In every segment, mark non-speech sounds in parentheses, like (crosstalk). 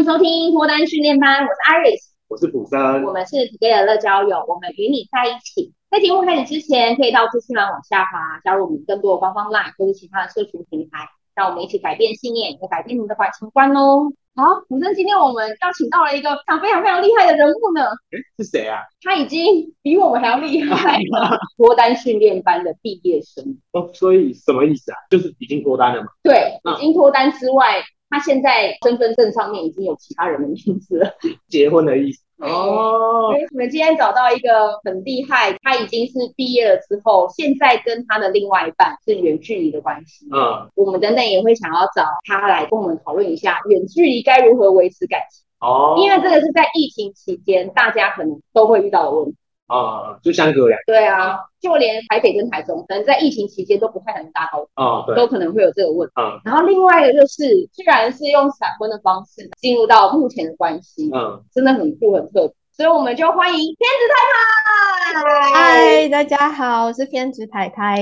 迎收听脱单训练班，我是 Iris，我是普森，我们是 Together 乐交友，我们与你在一起。在节目开始之前，可以到资讯栏往下滑，加入我们更多的官方 LINE 或者其他的社群平台，让我们一起改变信念，也改变你的感情观哦。好，普森，今天我们邀请到了一个非常非常非常厉害的人物呢。诶，是谁啊？他已经比我们还要厉害了，脱单训练班的毕业生。哦，所以什么意思啊？就是已经脱单了嘛？对，已经脱单之外。他现在身份证上面已经有其他人的名字了，(laughs) 结婚的意思哦。所以你们今天找到一个很厉害，他已经是毕业了之后，现在跟他的另外一半是远距离的关系。嗯，我们等等也会想要找他来跟我们讨论一下远距离该如何维持感情。哦，因为这个是在疫情期间大家可能都会遇到的问题。啊、嗯，就相隔两对啊，就连台北跟台中，可能在疫情期间都不太能搭高铁啊，对，都可能会有这个问题。嗯，然后另外一个就是，居然是用闪婚的方式进入到目前的关系，嗯，真的很酷很特别，所以我们就欢迎天子太太。嗨，大家好，我是偏执太太。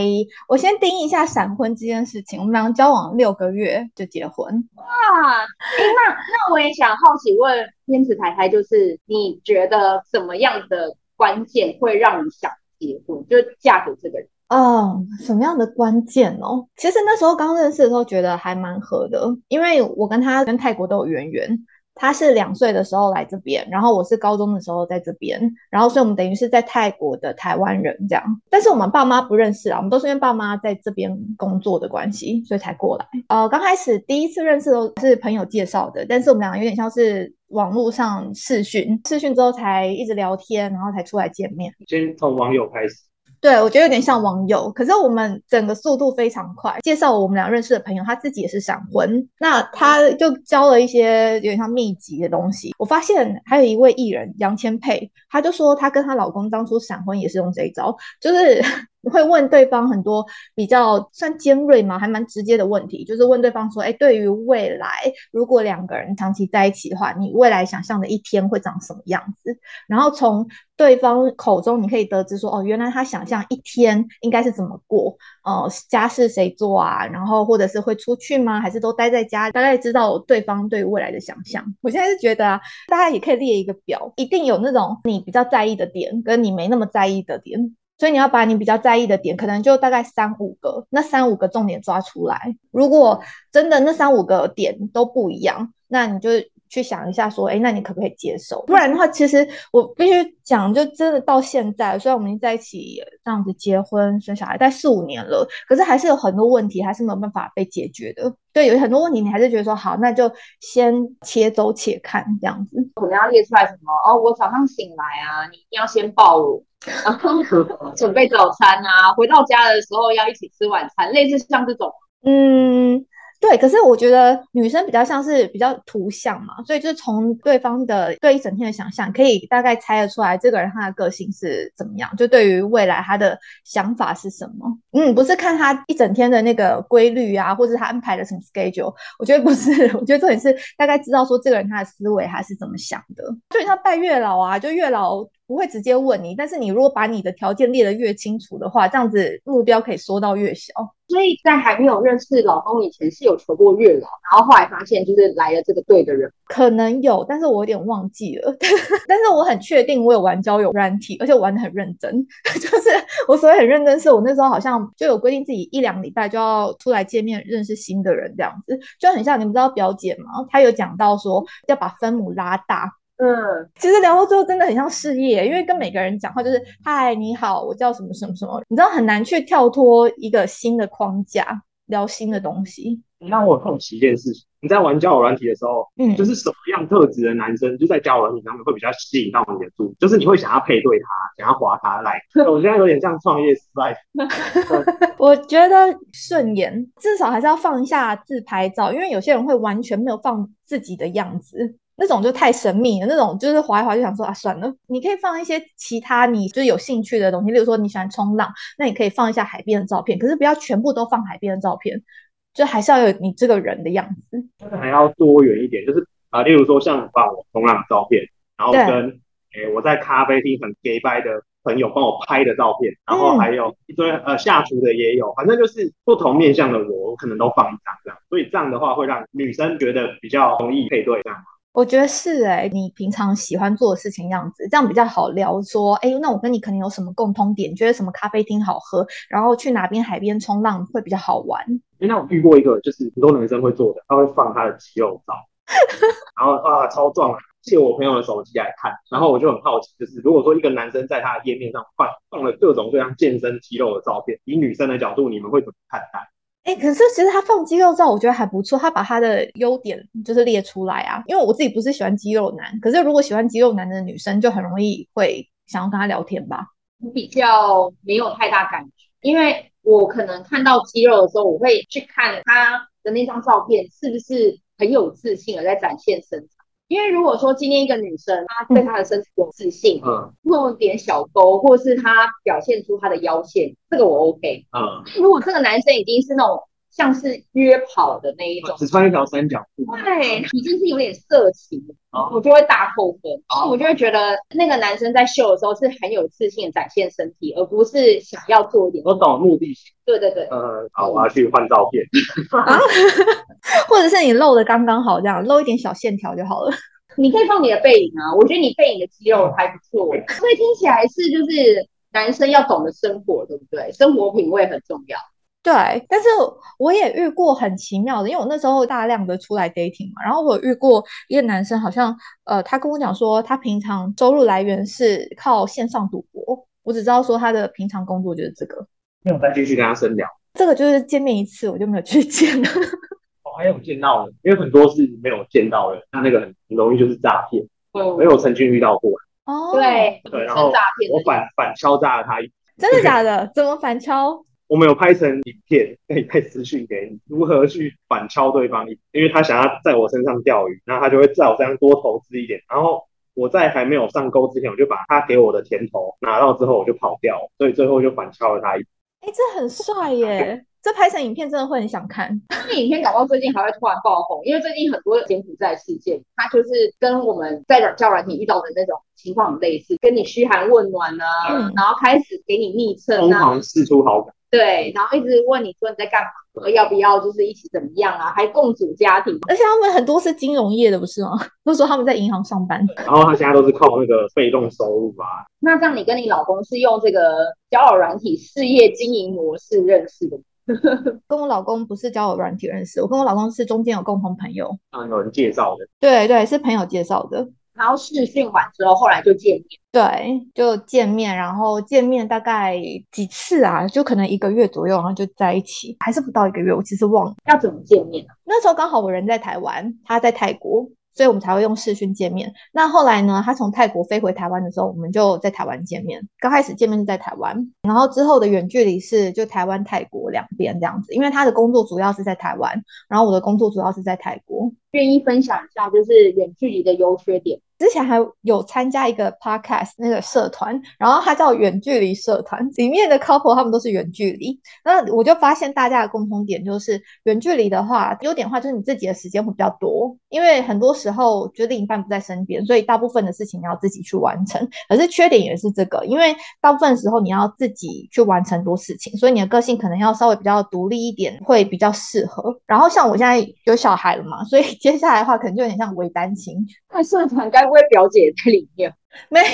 我先定义一下闪婚这件事情，我们俩交往六个月就结婚。哇，哎，那那我也想好奇问偏执太太，就是你觉得什么样的？关键会让你想结婚，就嫁给这个人。哦，什么样的关键哦？其实那时候刚认识的时候，觉得还蛮合的，因为我跟他跟泰国都有渊源。他是两岁的时候来这边，然后我是高中的时候在这边，然后所以我们等于是在泰国的台湾人这样。但是我们爸妈不认识啊，我们都是因为爸妈在这边工作的关系，所以才过来。呃，刚开始第一次认识都是朋友介绍的，但是我们两个有点像是网络上视讯，视讯之后才一直聊天，然后才出来见面。先从网友开始。对，我觉得有点像网友，可是我们整个速度非常快。介绍我们俩认识的朋友，他自己也是闪婚，那他就教了一些有点像秘籍的东西。我发现还有一位艺人杨千霈，他就说他跟她老公当初闪婚也是用这一招，就是。会问对方很多比较算尖锐吗？还蛮直接的问题，就是问对方说：“哎，对于未来，如果两个人长期在一起的话，你未来想象的一天会长什么样子？”然后从对方口中你可以得知说：“哦，原来他想象一天应该是怎么过？呃，家事谁做啊？然后或者是会出去吗？还是都待在家？大概知道对方对未来的想象。”我现在是觉得啊，大家也可以列一个表，一定有那种你比较在意的点，跟你没那么在意的点。所以你要把你比较在意的点，可能就大概三五个，那三五个重点抓出来。如果真的那三五个点都不一样，那你就去想一下，说，哎，那你可不可以接受？不然的话，其实我必须讲，就真的到现在，虽然我们已经在一起这样子结婚生小孩，大概四五年了，可是还是有很多问题还是没有办法被解决的。对，有很多问题你还是觉得说好，那就先且走且看这样子。可能要列出来什么？哦，我早上醒来啊，你一定要先抱我。然后 (laughs) 准备早餐啊，回到家的时候要一起吃晚餐，类似像这种，嗯，对。可是我觉得女生比较像是比较图像嘛，所以就是从对方的对一整天的想象，可以大概猜得出来这个人他的个性是怎么样，就对于未来他的想法是什么。嗯，不是看他一整天的那个规律啊，或者他安排的什么 schedule，我觉得不是，(laughs) 我觉得重点是大概知道说这个人他的思维他是怎么想的。所以他拜月老啊，就月老。不会直接问你，但是你如果把你的条件列得越清楚的话，这样子目标可以缩到越小。所以在还没有认识老公以前是有求过月老，然后后来发现就是来了这个对的人，可能有，但是我有点忘记了。(laughs) 但是我很确定我有玩交友软体，而且我玩的很认真。(laughs) 就是我所谓很认真，是我那时候好像就有规定自己一两礼拜就要出来见面认识新的人，这样子就很像你们知道表姐吗？她有讲到说要把分母拉大。嗯，其实聊到最后真的很像事业，因为跟每个人讲话就是嗨，你好，我叫什么什么什么，你知道很难去跳脱一个新的框架聊新的东西。那我好奇一件事情，你在玩交友软体的时候，嗯，就是什么样特质的男生就在交友软体上面会比较吸引到你的注意，就是你会想要配对他，想要划他来。我现在有点像创业失败。(laughs) 我觉得顺眼，至少还是要放一下自拍照，因为有些人会完全没有放自己的样子。那种就太神秘了，那种就是划一划就想说啊，算了。你可以放一些其他你就是有兴趣的东西，例如说你喜欢冲浪，那你可以放一下海边的照片，可是不要全部都放海边的照片，就还是要有你这个人的样子。还要多元一点，就是啊，例如说像放我冲浪的照片，然后跟诶、欸、我在咖啡厅很 gay 拜的朋友帮我拍的照片，然后还有一堆呃下厨的也有，反正就是不同面向的我，我可能都放一张这样，所以这样的话会让女生觉得比较容易配对这样。我觉得是哎、欸，你平常喜欢做的事情样子，这样比较好聊。说，哎，那我跟你可能有什么共通点？觉得什么咖啡厅好喝，然后去哪边海边冲浪会比较好玩。哎，那我遇过一个，就是很多男生会做的，他会放他的肌肉照，(laughs) 然后啊超壮啊，借我朋友的手机来看，然后我就很好奇，就是如果说一个男生在他的页面上放放了各种各样健身肌肉的照片，以女生的角度，你们会怎么看待？哎、欸，可是其实他放肌肉照，我觉得还不错。他把他的优点就是列出来啊。因为我自己不是喜欢肌肉男，可是如果喜欢肌肉男的女生，就很容易会想要跟他聊天吧。我比较没有太大感觉，因为我可能看到肌肉的时候，我会去看他的那张照片是不是很有自信的在展现身材。因为如果说今天一个女生她对她的身体有自信，嗯，弄点小沟，或是她表现出她的腰线，这个我 OK，嗯。如果这个男生已经是那种像是约跑的那一种，只穿一条三角裤，对，已经是有点色情，哦，我就会大扣分，哦，我就会觉得那个男生在秀的时候是很有自信的展现身体，而不是想要做一点。我懂目的性。对对对。呃，好，我要去换照片。啊 (laughs) 或者是你露的刚刚好，这样露一点小线条就好了。你可以放你的背影啊，我觉得你背影的肌肉还不错，所以听起来是就是男生要懂得生活，对不对？生活品味很重要。对，但是我也遇过很奇妙的，因为我那时候大量的出来 dating 嘛，然后我遇过一个男生，好像呃，他跟我讲说他平常收入来源是靠线上赌博，我只知道说他的平常工作就是这个。没有再继续跟他深聊。这个就是见面一次，我就没有去见了。(laughs) 哦还有见到的，因为很多是没有见到的，他那个很容易就是诈骗。嗯，因为我曾经遇到过。哦，对，对，然后我反反敲诈了他一。真的假的？(laughs) 怎么反敲？我们有拍成影片，(laughs) 可以再私讯给你，如何去反敲对方？因为他想要在我身上钓鱼，那他就会在我身上多投资一点。然后我在还没有上钩之前，我就把他给我的甜头拿到之后，我就跑掉，所以最后就反敲了他一。哎，这很帅耶！这拍成影片真的会很想看。这影片搞到最近还会突然爆红，因为最近很多柬埔寨事件，它就是跟我们在软教软体遇到的那种情况很类似，跟你嘘寒问暖啊，嗯、然后开始给你昵称，疯狂示出好感。对，然后一直问你说你在干嘛，要不要就是一起怎么样啊，还共组家庭。而且他们很多是金融业的，不是吗？都说他们在银行上班。然后他现在都是靠那个被动收入吧。那这样你跟你老公是用这个交友软体事业经营模式认识的吗？(laughs) 跟我老公不是交友软体认识，我跟我老公是中间有共同朋友，啊，有人介绍的。对对，是朋友介绍的。然后试训完之后，后来就见面。对，就见面，然后见面大概几次啊？就可能一个月左右，然后就在一起，还是不到一个月，我其实忘了要怎么见面啊。那时候刚好我人在台湾，他在泰国。所以我们才会用视讯见面。那后来呢？他从泰国飞回台湾的时候，我们就在台湾见面。刚开始见面是在台湾，然后之后的远距离是就台湾、泰国两边这样子。因为他的工作主要是在台湾，然后我的工作主要是在泰国。愿意分享一下就是远距离的优缺点。之前还有参加一个 podcast 那个社团，然后它叫远距离社团，(laughs) 里面的 couple 他们都是远距离。那我就发现大家的共同点就是远距离的话，优点话就是你自己的时间会比较多，因为很多时候觉得另一半不在身边，所以大部分的事情你要自己去完成。可是缺点也是这个，因为大部分时候你要自己去完成很多事情，所以你的个性可能要稍微比较独立一点，会比较适合。然后像我现在有小孩了嘛，所以接下来的话可能就有点像伪单亲。那社团该。不会表姐在里面？没有，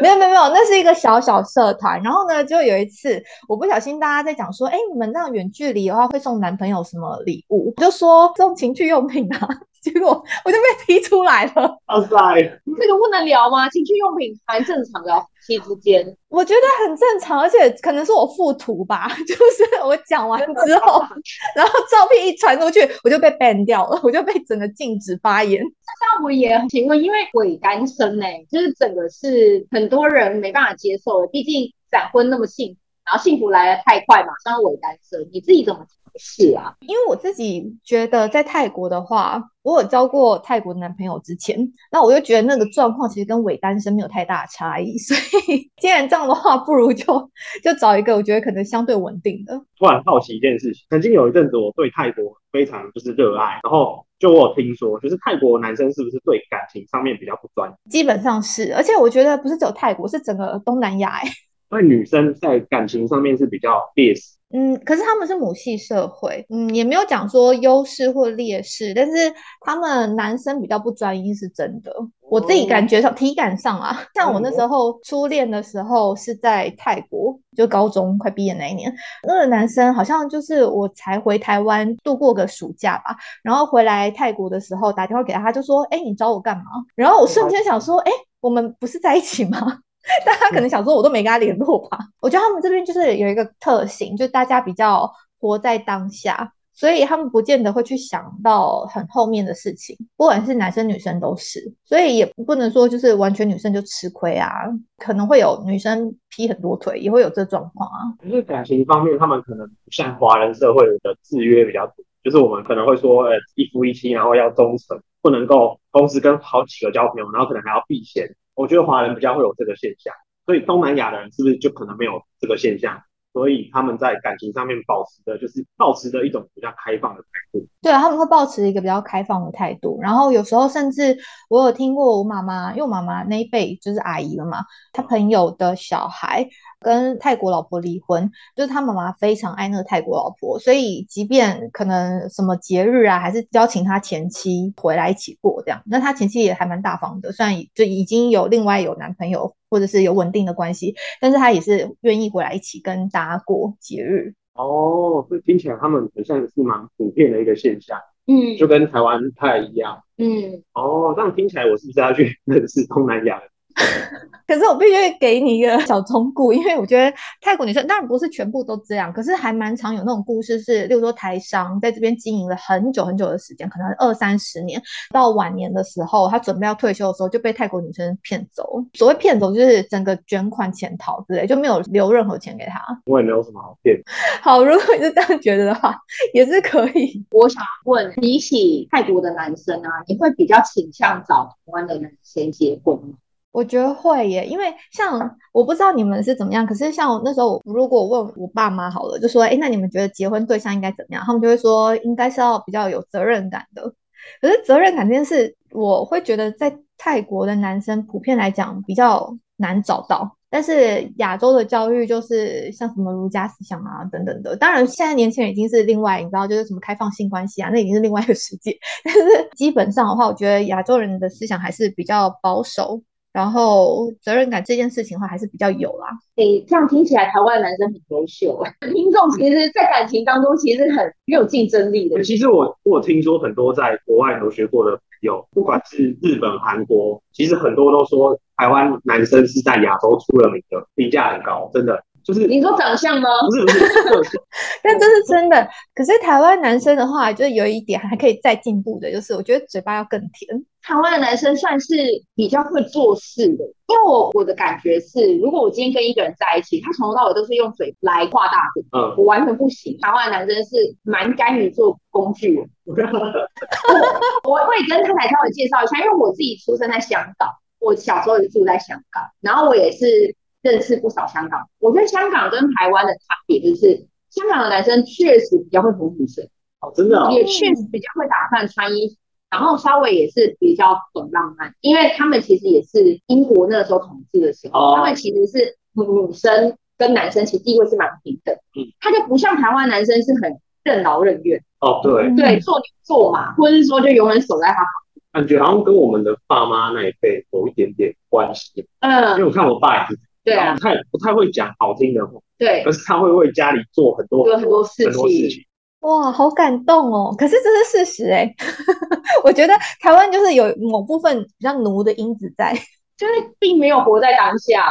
没有，没有，没有，那是一个小小社团。然后呢，就有一次，我不小心大家在讲说，哎，你们这样远距离的话，会送男朋友什么礼物？我就说送情趣用品啊。结果我就被踢出来了。哇塞，这个不能聊吗？情趣用品蛮正常的，妻之间。我觉得很正常，而且可能是我附图吧。(laughs) 就是我讲完之后，(laughs) 然后照片一传出去，我就被 ban 掉了，(laughs) 我就被整个禁止发言。那我也请问，因为伪单身呢、欸，就是整个是很多人没办法接受的。毕竟闪婚那么幸福，然后幸福来得太快，马上伪单身，你自己怎么？是啊，因为我自己觉得在泰国的话，我有交过泰国男朋友之前，那我就觉得那个状况其实跟伪单身没有太大的差异，所以既然这样的话，不如就 (laughs) 就找一个我觉得可能相对稳定的。突然好奇一件事情，曾经有一阵子我对泰国非常就是热爱，然后就我有听说，就是泰国男生是不是对感情上面比较不专？基本上是，而且我觉得不是只有泰国，是整个东南亚哎。因为女生在感情上面是比较劣势。嗯，可是他们是母系社会，嗯，也没有讲说优势或劣势，但是他们男生比较不专一是真的。我自己感觉上、体感上啊，像我那时候初恋的时候是在泰国，就高中快毕业那一年，那个男生好像就是我才回台湾度过个暑假吧，然后回来泰国的时候打电话给他，他就说：“哎，你找我干嘛？”然后我瞬间想说：“哎，我们不是在一起吗？” (laughs) 但他可能想说，我都没跟他联络吧。(laughs) 我觉得他们这边就是有一个特性，就大家比较活在当下。所以他们不见得会去想到很后面的事情，不管是男生女生都是，所以也不能说就是完全女生就吃亏啊，可能会有女生劈很多腿，也会有这状况啊。可是感情方面，他们可能不像华人社会的制约比较多，就是我们可能会说，呃，一夫一妻，然后要忠诚，不能够同时跟好几个交朋友，然后可能还要避嫌。我觉得华人比较会有这个现象，所以东南亚的人是不是就可能没有这个现象？所以他们在感情上面保持的就是保持的一种比较开放的态度。对啊，他们会保持一个比较开放的态度。然后有时候甚至我有听过我妈妈，因为我妈妈那一辈就是阿姨了嘛，她朋友的小孩跟泰国老婆离婚，就是他妈妈非常爱那个泰国老婆，所以即便可能什么节日啊，还是邀请他前妻回来一起过这样。那他前妻也还蛮大方的，虽然就已经有另外有男朋友或者是有稳定的关系，但是他也是愿意回来一起跟大家过节日。哦，所以听起来他们好像是蛮普遍的一个现象，嗯，就跟台湾不太一样，嗯，哦，这样听起来我是不是要去 (laughs) 认识东南亚人？(laughs) 可是我必须给你一个小忠告，因为我觉得泰国女生当然不是全部都这样，可是还蛮常有那种故事是，例如说台商在这边经营了很久很久的时间，可能二三十年，到晚年的时候，他准备要退休的时候，就被泰国女生骗走。所谓骗走，就是整个卷款潜逃之类，就没有留任何钱给他。我也没有什么好骗。好，如果你是这样觉得的话，也是可以。我想问，比起泰国的男生啊，你会比较倾向找台湾的男生结婚吗？我觉得会耶，因为像我不知道你们是怎么样，可是像那时候，如果问我爸妈好了，就说，哎，那你们觉得结婚对象应该怎么样？他们就会说，应该是要比较有责任感的。可是责任感这件事，我会觉得在泰国的男生普遍来讲比较难找到。但是亚洲的教育就是像什么儒家思想啊等等的，当然现在年轻人已经是另外，你知道，就是什么开放性关系啊，那已经是另外一个世界。(laughs) 但是基本上的话，我觉得亚洲人的思想还是比较保守。然后责任感这件事情的话，还是比较有啦。诶，这样听起来，台湾男生很优秀。(laughs) 听众其实，在感情当中，其实很有竞争力的。其实我我听说很多在国外留学过的朋友，不管是日本、韩国，其实很多都说台湾男生是在亚洲出了名的，评价很高，真的。就是你说长相吗？不是不是，(laughs) 但这是真的。可是台湾男生的话，就是有一点还可以再进步的，就是我觉得嘴巴要更甜。台湾的男生算是比较会做事的，因为我我的感觉是，如果我今天跟一个人在一起，他从头到尾都是用嘴来画大饼，嗯，我完全不行。台湾的男生是蛮甘于做工具人。(laughs) 我我会跟太太稍微介绍一下，因为我自己出生在香港，我小时候就住在香港，然后我也是认识不少香港。我觉得香港跟台湾的差别就是，香港的男生确实比较会哄女生，哦，真的，哦，也确实比较会打扮穿衣服。然后稍微也是比较懂浪漫，因为他们其实也是英国那个时候统治的时候，哦、他们其实是女生跟男生其实地位是蛮平等，嗯，他就不像台湾男生是很任劳任怨，哦，对，对，做牛做马，或者是说就永远守在他旁边，感觉好像跟我们的爸妈那一辈有一点点关系，嗯，因为我看我爸也是，对啊，不太不太会讲好听的话，对，可是他会为家里做很多很多事情。哇，好感动哦！可是这是事实哎，(laughs) 我觉得台湾就是有某部分比较奴的因子在，就是并没有活在当下，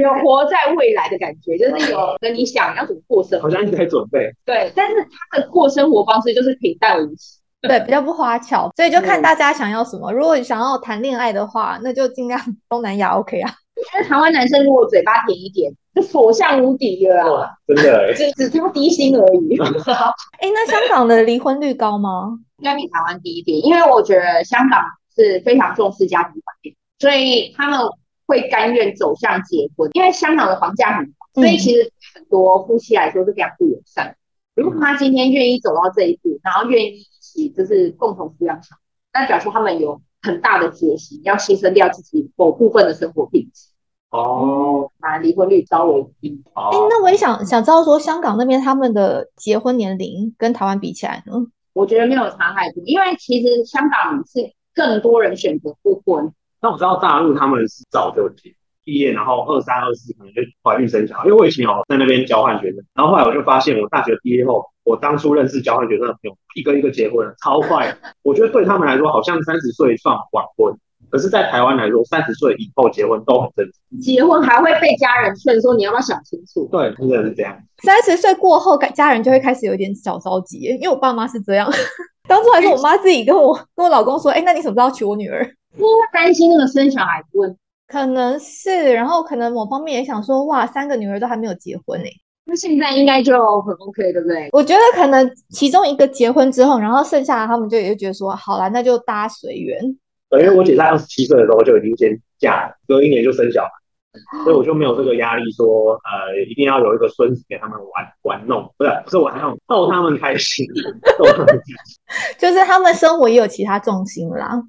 有活在未来的感觉，就是有跟你想要怎么过生活，好像一直在准备。对，但是他的过生活方式就是平淡无奇，对，比较不花巧，所以就看大家想要什么。如果你想要谈恋爱的话，那就尽量东南亚 OK 啊。因为台湾男生如果嘴巴甜一点，就所向无敌了啊！真的，(laughs) 只只差低薪而已。(laughs) 哎，那香港的离婚率高吗？应该比台湾低一点，因为我觉得香港是非常重视家庭环境，所以他们会甘愿走向结婚。因为香港的房价很高，所以其实很多夫妻来说是非常不友善。如果他今天愿意走到这一步，然后愿意一起就是共同抚养小孩，那表示他们有很大的决心，要牺牲掉自己某部分的生活品质。哦，反而离婚率稍微低。哎、欸，那我也想想知道说，香港那边他们的结婚年龄跟台湾比起来呢？我觉得没有差太多，因为其实香港是更多人选择不婚。那我知道大陆他们是早就结。毕业，然后二三二四可能就怀孕生小孩。因为我以前哦在那边交换学生，然后后来我就发现，我大学毕业后，我当初认识交换学生的朋友，一个一个结婚了，超快。我觉得对他们来说，好像三十岁算晚婚，可是，在台湾来说，三十岁以后结婚都很正常。结婚还会被家人劝说，你要不要想清楚？对，真的是这样。三十岁过后，家人就会开始有点小着急，因为我爸妈是这样。(laughs) 当初还是我妈自己跟我跟我老公说，哎，那你什么时候要娶我女儿？因为担心那个生小孩问。可能是，然后可能某方面也想说，哇，三个女儿都还没有结婚呢，那现在应该就很 OK，对不对？我觉得可能其中一个结婚之后，然后剩下的他们就也就觉得说，好了，那就大家随缘。对，因为我姐在二十七岁的时候就已经先嫁了，隔一年就生小孩，所以我就没有这个压力说，说呃，一定要有一个孙子给他们玩玩弄，不是，不是玩弄，逗他们开心，(laughs) 逗他们开心，(laughs) 就是他们生活也有其他重心啦。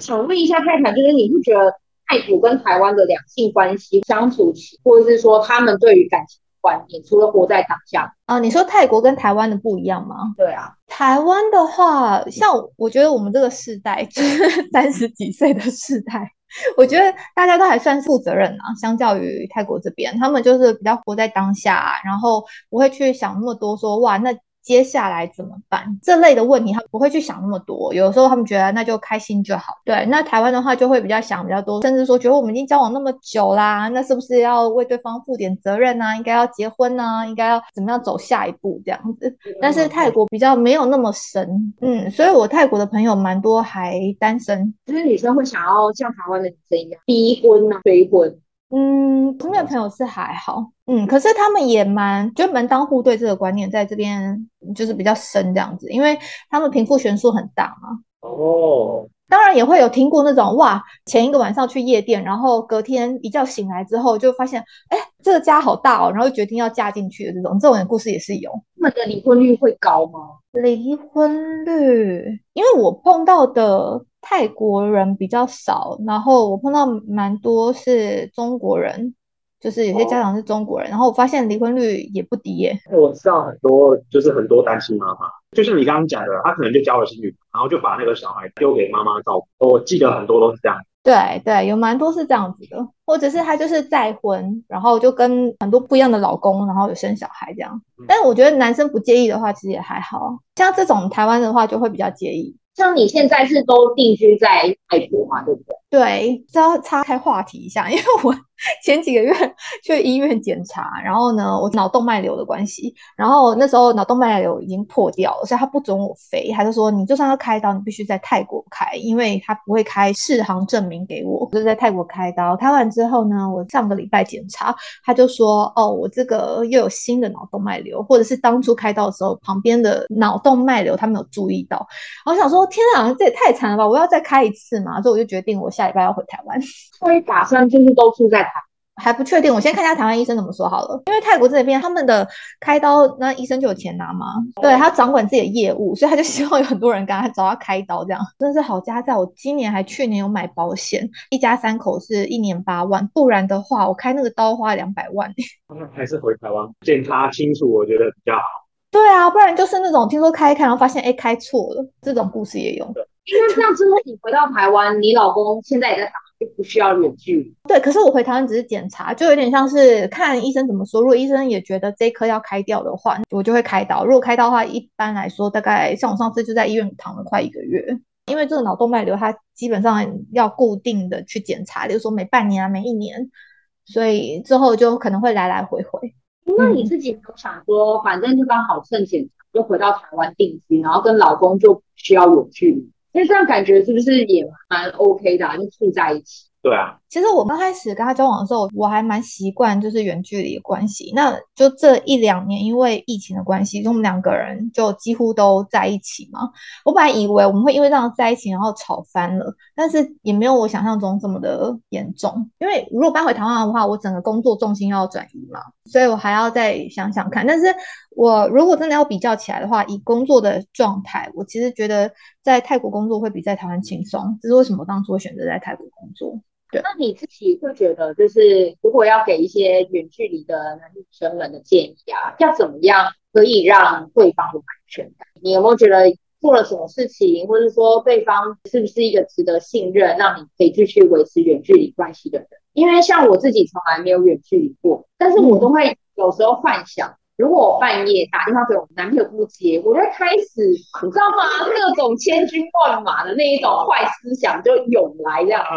想问一下太太，就是你是觉得？泰国跟台湾的两性关系相处起，或者是说他们对于感情观念，除了活在当下啊，你说泰国跟台湾的不一样吗？对啊，台湾的话，像我觉得我们这个世代，(laughs) 就是三十几岁的世代，(laughs) 我觉得大家都还算负责任啊，相较于泰国这边，他们就是比较活在当下，然后不会去想那么多说，说哇那。接下来怎么办？这类的问题，他不会去想那么多。有的时候他们觉得那就开心就好。对，那台湾的话就会比较想比较多，甚至说觉得我们已经交往那么久啦，那是不是要为对方负点责任呢？应该要结婚呢？应该要怎么样走下一步这样子？但是泰国比较没有那么神，嗯，所以我泰国的朋友蛮多还单身。就是女生会想要像台湾的女生一样逼婚啊，催婚。嗯，身边的朋友是还好，嗯，可是他们也蛮，就门当户对这个观念在这边就是比较深这样子，因为他们贫富悬殊很大嘛。哦。当然也会有听过那种哇，前一个晚上去夜店，然后隔天一觉醒来之后就发现，哎，这个家好大哦，然后就决定要嫁进去的这种，这种故事也是有。他们的离婚率会高吗？离婚率，因为我碰到的泰国人比较少，然后我碰到蛮多是中国人。就是有些家长是中国人，哦、然后我发现离婚率也不低耶。我知道很多，就是很多单亲妈妈，就像你刚刚讲的，她可能就交了新女朋友，然后就把那个小孩丢给妈妈照顾。我记得很多都是这样。对对，有蛮多是这样子的，或者是她就是再婚，然后就跟很多不一样的老公，然后有生小孩这样。嗯、但是我觉得男生不介意的话，其实也还好。像这种台湾的话，就会比较介意。像你现在是都定居在泰国嘛，对不对？对，只要岔开话题一下，因为我 (laughs) 前几个月去医院检查，然后呢，我脑动脉瘤的关系，然后那时候脑动脉瘤已经破掉了，所以他不准我飞，他就说你就算要开刀，你必须在泰国开，因为他不会开适航证明给我，就在泰国开刀。开完之后呢，我上个礼拜检查，他就说哦，我这个又有新的脑动脉瘤，或者是当初开刀的时候旁边的脑动脉瘤他没有注意到。我想说，天啊，这也太惨了吧！我要再开一次嘛，所以我就决定我。下礼拜要回台湾，(laughs) 所以打算就是都住在台，还不确定。我先看一下台湾医生怎么说好了。因为泰国这边他们的开刀，那医生就有钱拿嘛，对，他掌管自己的业务，所以他就希望有很多人跟他找他开刀，这样真的是好家在。我今年还去年有买保险，一家三口是一年八万，不然的话我开那个刀花两百万。(laughs) 那还是回台湾检查清楚，我觉得比较好。对啊，不然就是那种听说开一开，然后发现哎开错了，这种故事也有。那这样之后你回到台湾，你老公现在也在打，就不需要远距。对，可是我回台湾只是检查，就有点像是看医生怎么说。如果医生也觉得这一颗要开掉的话，我就会开刀。如果开刀的话，一般来说大概像我上次就在医院躺了快一个月，因为这个脑动脉瘤它基本上要固定的去检查，比如说每半年啊、每一年，所以之后就可能会来来回回。那你自己有想说，反正就刚好趁检查就回到台湾定居，然后跟老公就需要远距离。那这样感觉是不是也蛮 OK 的啊？就住在一起。对啊，其实我刚开始跟他交往的时候，我还蛮习惯就是远距离的关系。那就这一两年，因为疫情的关系，就我们两个人就几乎都在一起嘛。我本来以为我们会因为这样在一起，然后吵翻了，但是也没有我想象中这么的严重。因为如果搬回台湾的话，我整个工作重心要转移嘛，所以我还要再想想看。但是我如果真的要比较起来的话，以工作的状态，我其实觉得在泰国工作会比在台湾轻松。这是为什么当初会选择在泰国工作。对，那你自己会觉得，就是如果要给一些远距离的男女生们的建议啊，要怎么样可以让对方有安全感？你有没有觉得做了什么事情，或者说对方是不是一个值得信任，让你可以继续维持远距离关系的人？因为像我自己从来没有远距离过，但是我都会有时候幻想。如果我半夜打电话给我男朋友不接，我就开始，你知道吗？各种千军万马的那一种坏思想就涌来，这样啊，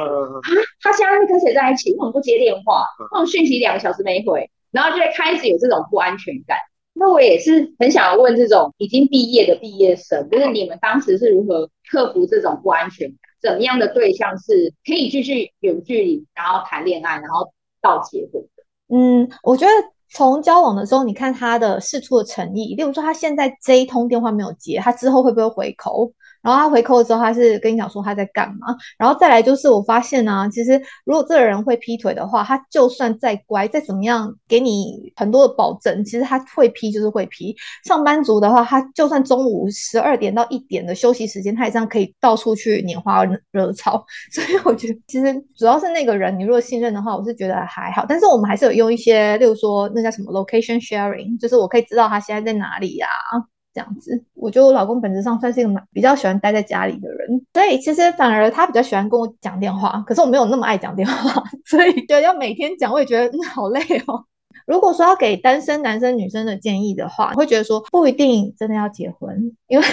他现在是跟谁在一起？为什么不接电话？那种讯息两个小时没回，然后就会开始有这种不安全感。那我也是很想要问这种已经毕业的毕业生，就是你们当时是如何克服这种不安全感？怎么样的对象是可以继续远距离，然后谈恋爱，然后到结婚的？嗯，我觉得。从交往的时候，你看他的事出的诚意，例如说他现在这一通电话没有接，他之后会不会回口？然后他回扣的时候，他是跟你讲说他在干嘛？然后再来就是我发现呢、啊，其实如果这个人会劈腿的话，他就算再乖，再怎么样给你很多的保证，其实他会劈就是会劈。上班族的话，他就算中午十二点到一点的休息时间，他也这样可以到处去拈花惹草。(laughs) 所以我觉得其实主要是那个人，你如果信任的话，我是觉得还好。但是我们还是有用一些，例如说那叫什么 location sharing，就是我可以知道他现在在哪里呀、这样子，我觉得我老公本质上算是一个蛮比较喜欢待在家里的人，所以其实反而他比较喜欢跟我讲电话，可是我没有那么爱讲电话，(laughs) 所以觉得要每天讲，我也觉得嗯好累哦。如果说要给单身男生女生的建议的话，会觉得说不一定真的要结婚，因为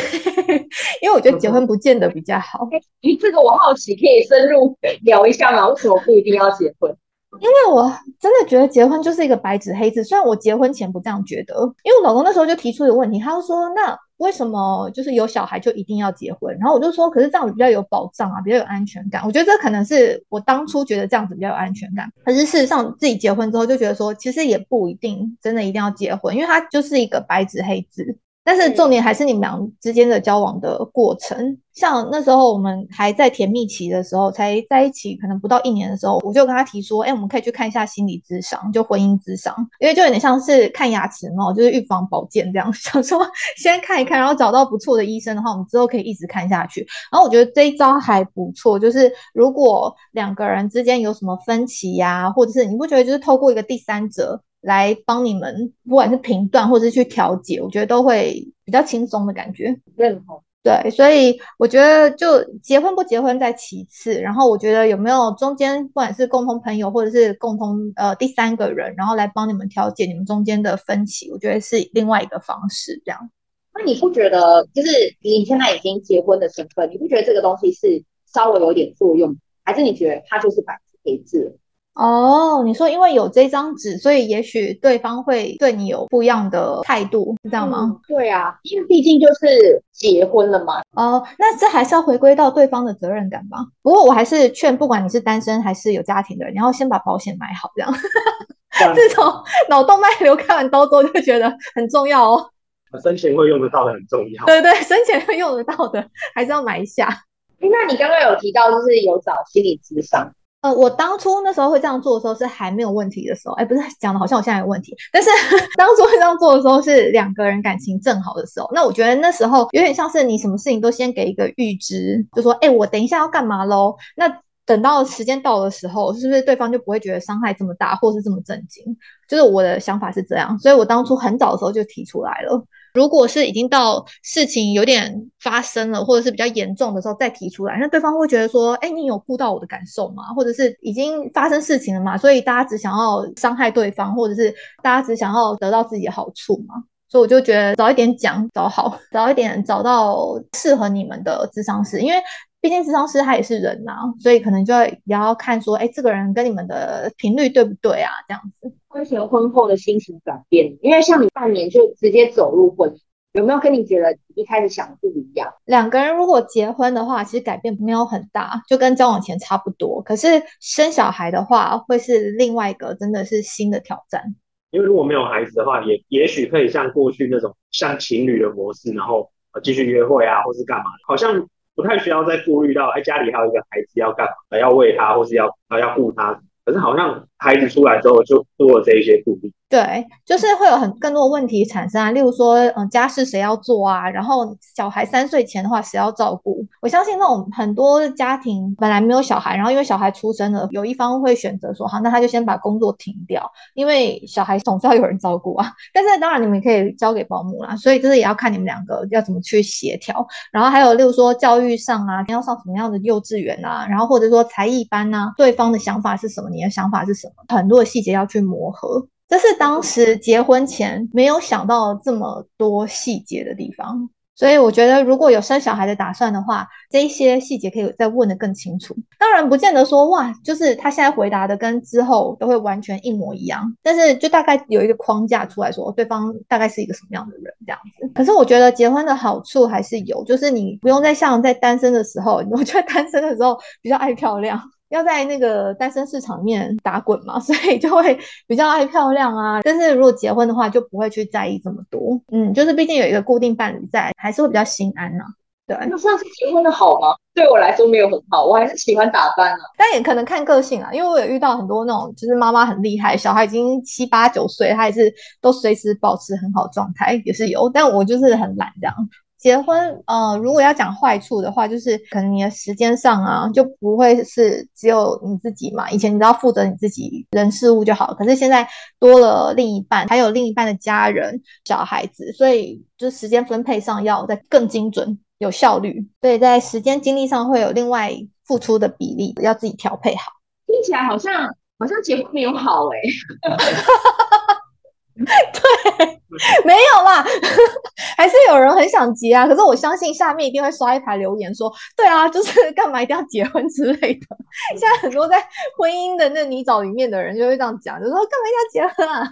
(laughs) 因为我觉得结婚不见得比较好。咦，这个我好奇，可以深入聊一下吗？为什么不一定要结婚？因为我真的觉得结婚就是一个白纸黑字，虽然我结婚前不这样觉得，因为我老公那时候就提出一个问题，他就说：“那为什么就是有小孩就一定要结婚？”然后我就说：“可是这样子比较有保障啊，比较有安全感。”我觉得这可能是我当初觉得这样子比较有安全感，可是事实上自己结婚之后就觉得说，其实也不一定真的一定要结婚，因为它就是一个白纸黑字。但是重点还是你们俩之间的交往的过程。像那时候我们还在甜蜜期的时候，才在一起可能不到一年的时候，我就跟他提说，哎，我们可以去看一下心理智商，就婚姻智商，因为就有点像是看牙齿嘛，就是预防保健这样。(laughs) 想说先看一看，然后找到不错的医生的话，我们之后可以一直看下去。然后我觉得这一招还不错，就是如果两个人之间有什么分歧呀，或者是你不觉得就是透过一个第三者。来帮你们，不管是评断或者是去调解，我觉得都会比较轻松的感觉。认同。对，所以我觉得就结婚不结婚在其次，然后我觉得有没有中间不管是共同朋友或者是共同呃第三个人，然后来帮你们调解你们中间的分歧，我觉得是另外一个方式。这样。那你不觉得就是你现在已经结婚的身份，你不觉得这个东西是稍微有点作用，还是你觉得它就是白纸黑字？哦，你说因为有这张纸，所以也许对方会对你有不一样的态度，是这样吗？嗯，对啊，因为毕竟就是结婚了嘛。哦，那这还是要回归到对方的责任感吧。不过我还是劝，不管你是单身还是有家庭的人，你要先把保险买好，这样。(laughs) 自从脑动脉瘤开完刀之后就觉得很重要哦。(laughs) 生前会用得到的很重要。对对，生前会用得到的还是要买一下。那你刚刚有提到就是有找心理咨商。呃，我当初那时候会这样做的时候是还没有问题的时候，哎，不是讲的好像我现在有问题，但是 (laughs) 当初会这样做的时候是两个人感情正好的时候。那我觉得那时候有点像是你什么事情都先给一个预知，就说，哎，我等一下要干嘛喽？那等到时间到的时候，是不是对方就不会觉得伤害这么大，或是这么震惊？就是我的想法是这样，所以我当初很早的时候就提出来了。如果是已经到事情有点发生了，或者是比较严重的时候再提出来，那对方会觉得说，哎，你有顾到我的感受吗？或者是已经发生事情了嘛？所以大家只想要伤害对方，或者是大家只想要得到自己的好处嘛？所以我就觉得早一点讲早好，早一点找到适合你们的智商师，因为毕竟咨商师他也是人呐、啊，所以可能就要也要看说，哎，这个人跟你们的频率对不对啊？这样子。婚前婚后的心情转变，因为像你半年就直接走入婚姻，有没有跟你觉得一开始想的不一样？两个人如果结婚的话，其实改变没有很大，就跟交往前差不多。可是生小孩的话，会是另外一个真的是新的挑战。因为如果没有孩子的话，也也许可以像过去那种像情侣的模式，然后继续约会啊，或是干嘛，好像不太需要再顾虑到，哎，家里还有一个孩子要干嘛，要喂他，或是要要顾他。可是好像孩子出来之后就多了这一些顾虑。对，就是会有很更多问题产生啊，例如说，嗯，家事谁要做啊？然后小孩三岁前的话，谁要照顾？我相信那种很多家庭本来没有小孩，然后因为小孩出生了，有一方会选择说，好，那他就先把工作停掉，因为小孩总是要有人照顾啊。但是当然你们可以交给保姆啦，所以这是也要看你们两个要怎么去协调。然后还有例如说教育上啊，要上什么样的幼稚园啊？然后或者说才艺班啊，对方的想法是什么？你的想法是什么？很多的细节要去磨合。这是当时结婚前没有想到这么多细节的地方，所以我觉得如果有生小孩的打算的话，这一些细节可以再问得更清楚。当然不见得说哇，就是他现在回答的跟之后都会完全一模一样，但是就大概有一个框架出来说对方大概是一个什么样的人这样子。可是我觉得结婚的好处还是有，就是你不用再像在单身的时候，我觉得单身的时候比较爱漂亮。要在那个单身市场里面打滚嘛，(laughs) 所以就会比较爱漂亮啊。但是如果结婚的话，就不会去在意这么多。嗯，就是毕竟有一个固定伴侣在，还是会比较心安呐、啊。对，那上次结婚的好吗？对我来说没有很好，我还是喜欢打扮啊。但也可能看个性啊，因为我有遇到很多那种，就是妈妈很厉害，小孩已经七八九岁，她也是都随时保持很好状态，也是有。但我就是很懒这样。结婚，呃，如果要讲坏处的话，就是可能你的时间上啊，就不会是只有你自己嘛。以前你只要负责你自己人事物就好，可是现在多了另一半，还有另一半的家人、小孩子，所以就时间分配上要再更精准、有效率。所以在时间精力上会有另外付出的比例，要自己调配好。听起来好像好像结婚没有好哎、欸。(laughs) 对，没有啦，还是有人很想结啊。可是我相信下面一定会刷一排留言说，对啊，就是 (laughs) 干嘛一定要结婚之类的。现在很多在婚姻的那泥沼里面的人就会这样讲，就说干嘛一定要结婚啊？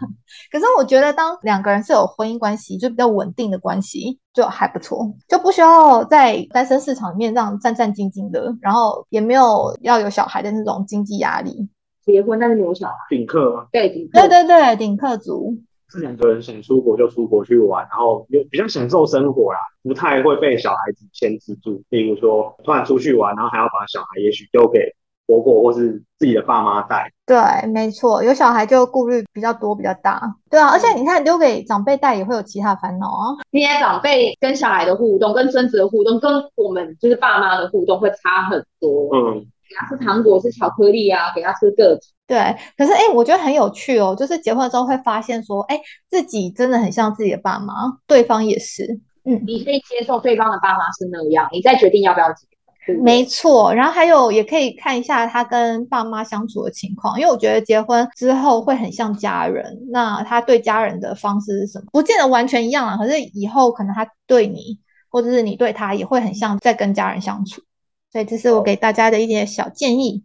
可是我觉得，当两个人是有婚姻关系，就比较稳定的关系，就还不错，就不需要在单身市场里面这样战战兢兢的，然后也没有要有小孩的那种经济压力。结婚但是没有小孩，顶客吗？对，顶客，对对对，顶客族。是两个人想出国就出国去玩，然后又比较享受生活啦，不太会被小孩子牵制住。例如说，突然出去玩，然后还要把小孩也许丢给婆婆或是自己的爸妈带。对，没错，有小孩就顾虑比较多，比较大。对啊，而且你看，丢给长辈带也会有其他烦恼啊。今天长辈跟小孩的互动，跟孙子的互动，跟我们就是爸妈的互动会差很多。嗯。吃糖果，吃巧克力啊，给他吃个子。对，可是哎、欸，我觉得很有趣哦，就是结婚之后会发现说，哎、欸，自己真的很像自己的爸妈，对方也是。嗯，你可以接受对方的爸妈是那样，你再决定要不要结。没错，然后还有也可以看一下他跟爸妈相处的情况，因为我觉得结婚之后会很像家人。那他对家人的方式是什么？不见得完全一样啊，可是以后可能他对你，或者是你对他，也会很像在跟家人相处。所以这是我给大家的一点小建议。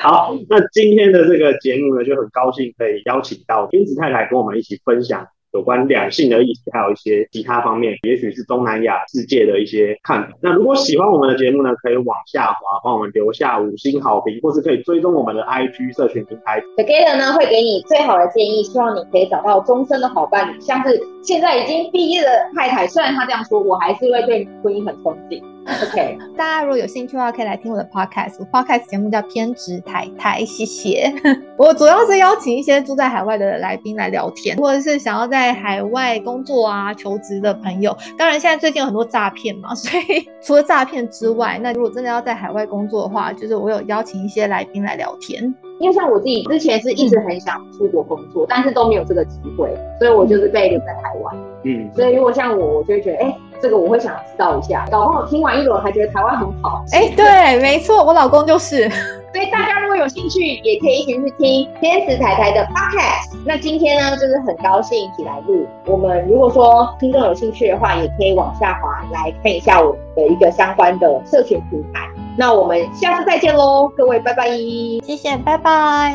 好，那今天的这个节目呢，就很高兴可以邀请到君子太太跟我们一起分享有关两性的议题，还有一些其他方面，也许是东南亚世界的一些看法。那如果喜欢我们的节目呢，可以往下滑，帮我们留下五星好评，或是可以追踪我们的 IG 社群平台。Together 呢会给你最好的建议，希望你可以找到终身的好伴侣。像是现在已经毕业的太太，虽然她这样说，我还是会对婚姻很憧憬。OK，(laughs) 大家如果有兴趣的话，可以来听我的 Podcast。我 Podcast 节目叫偏执太太，谢谢。(laughs) 我主要是邀请一些住在海外的来宾来聊天，或者是想要在海外工作啊、求职的朋友。当然，现在最近有很多诈骗嘛，(laughs) 所以除了诈骗之外，那如果真的要在海外工作的话，就是我有邀请一些来宾来聊天。因为像我自己之前是一直很想出国工作，嗯、但是都没有这个机会，所以我就是被留在台湾。嗯，所以如果像我，我就会觉得，哎、欸，这个我会想知道一下。搞不好听完一轮还觉得台湾很好。哎、欸，对，没错，我老公就是。(laughs) 所以大家如果有兴趣，也可以一起去听天使台台的 podcast。那今天呢，就是很高兴一起来录。我们如果说听众有兴趣的话，也可以往下滑来看一下我们的一个相关的社群平台。那我们下次再见喽，各位，拜拜。谢谢，拜拜。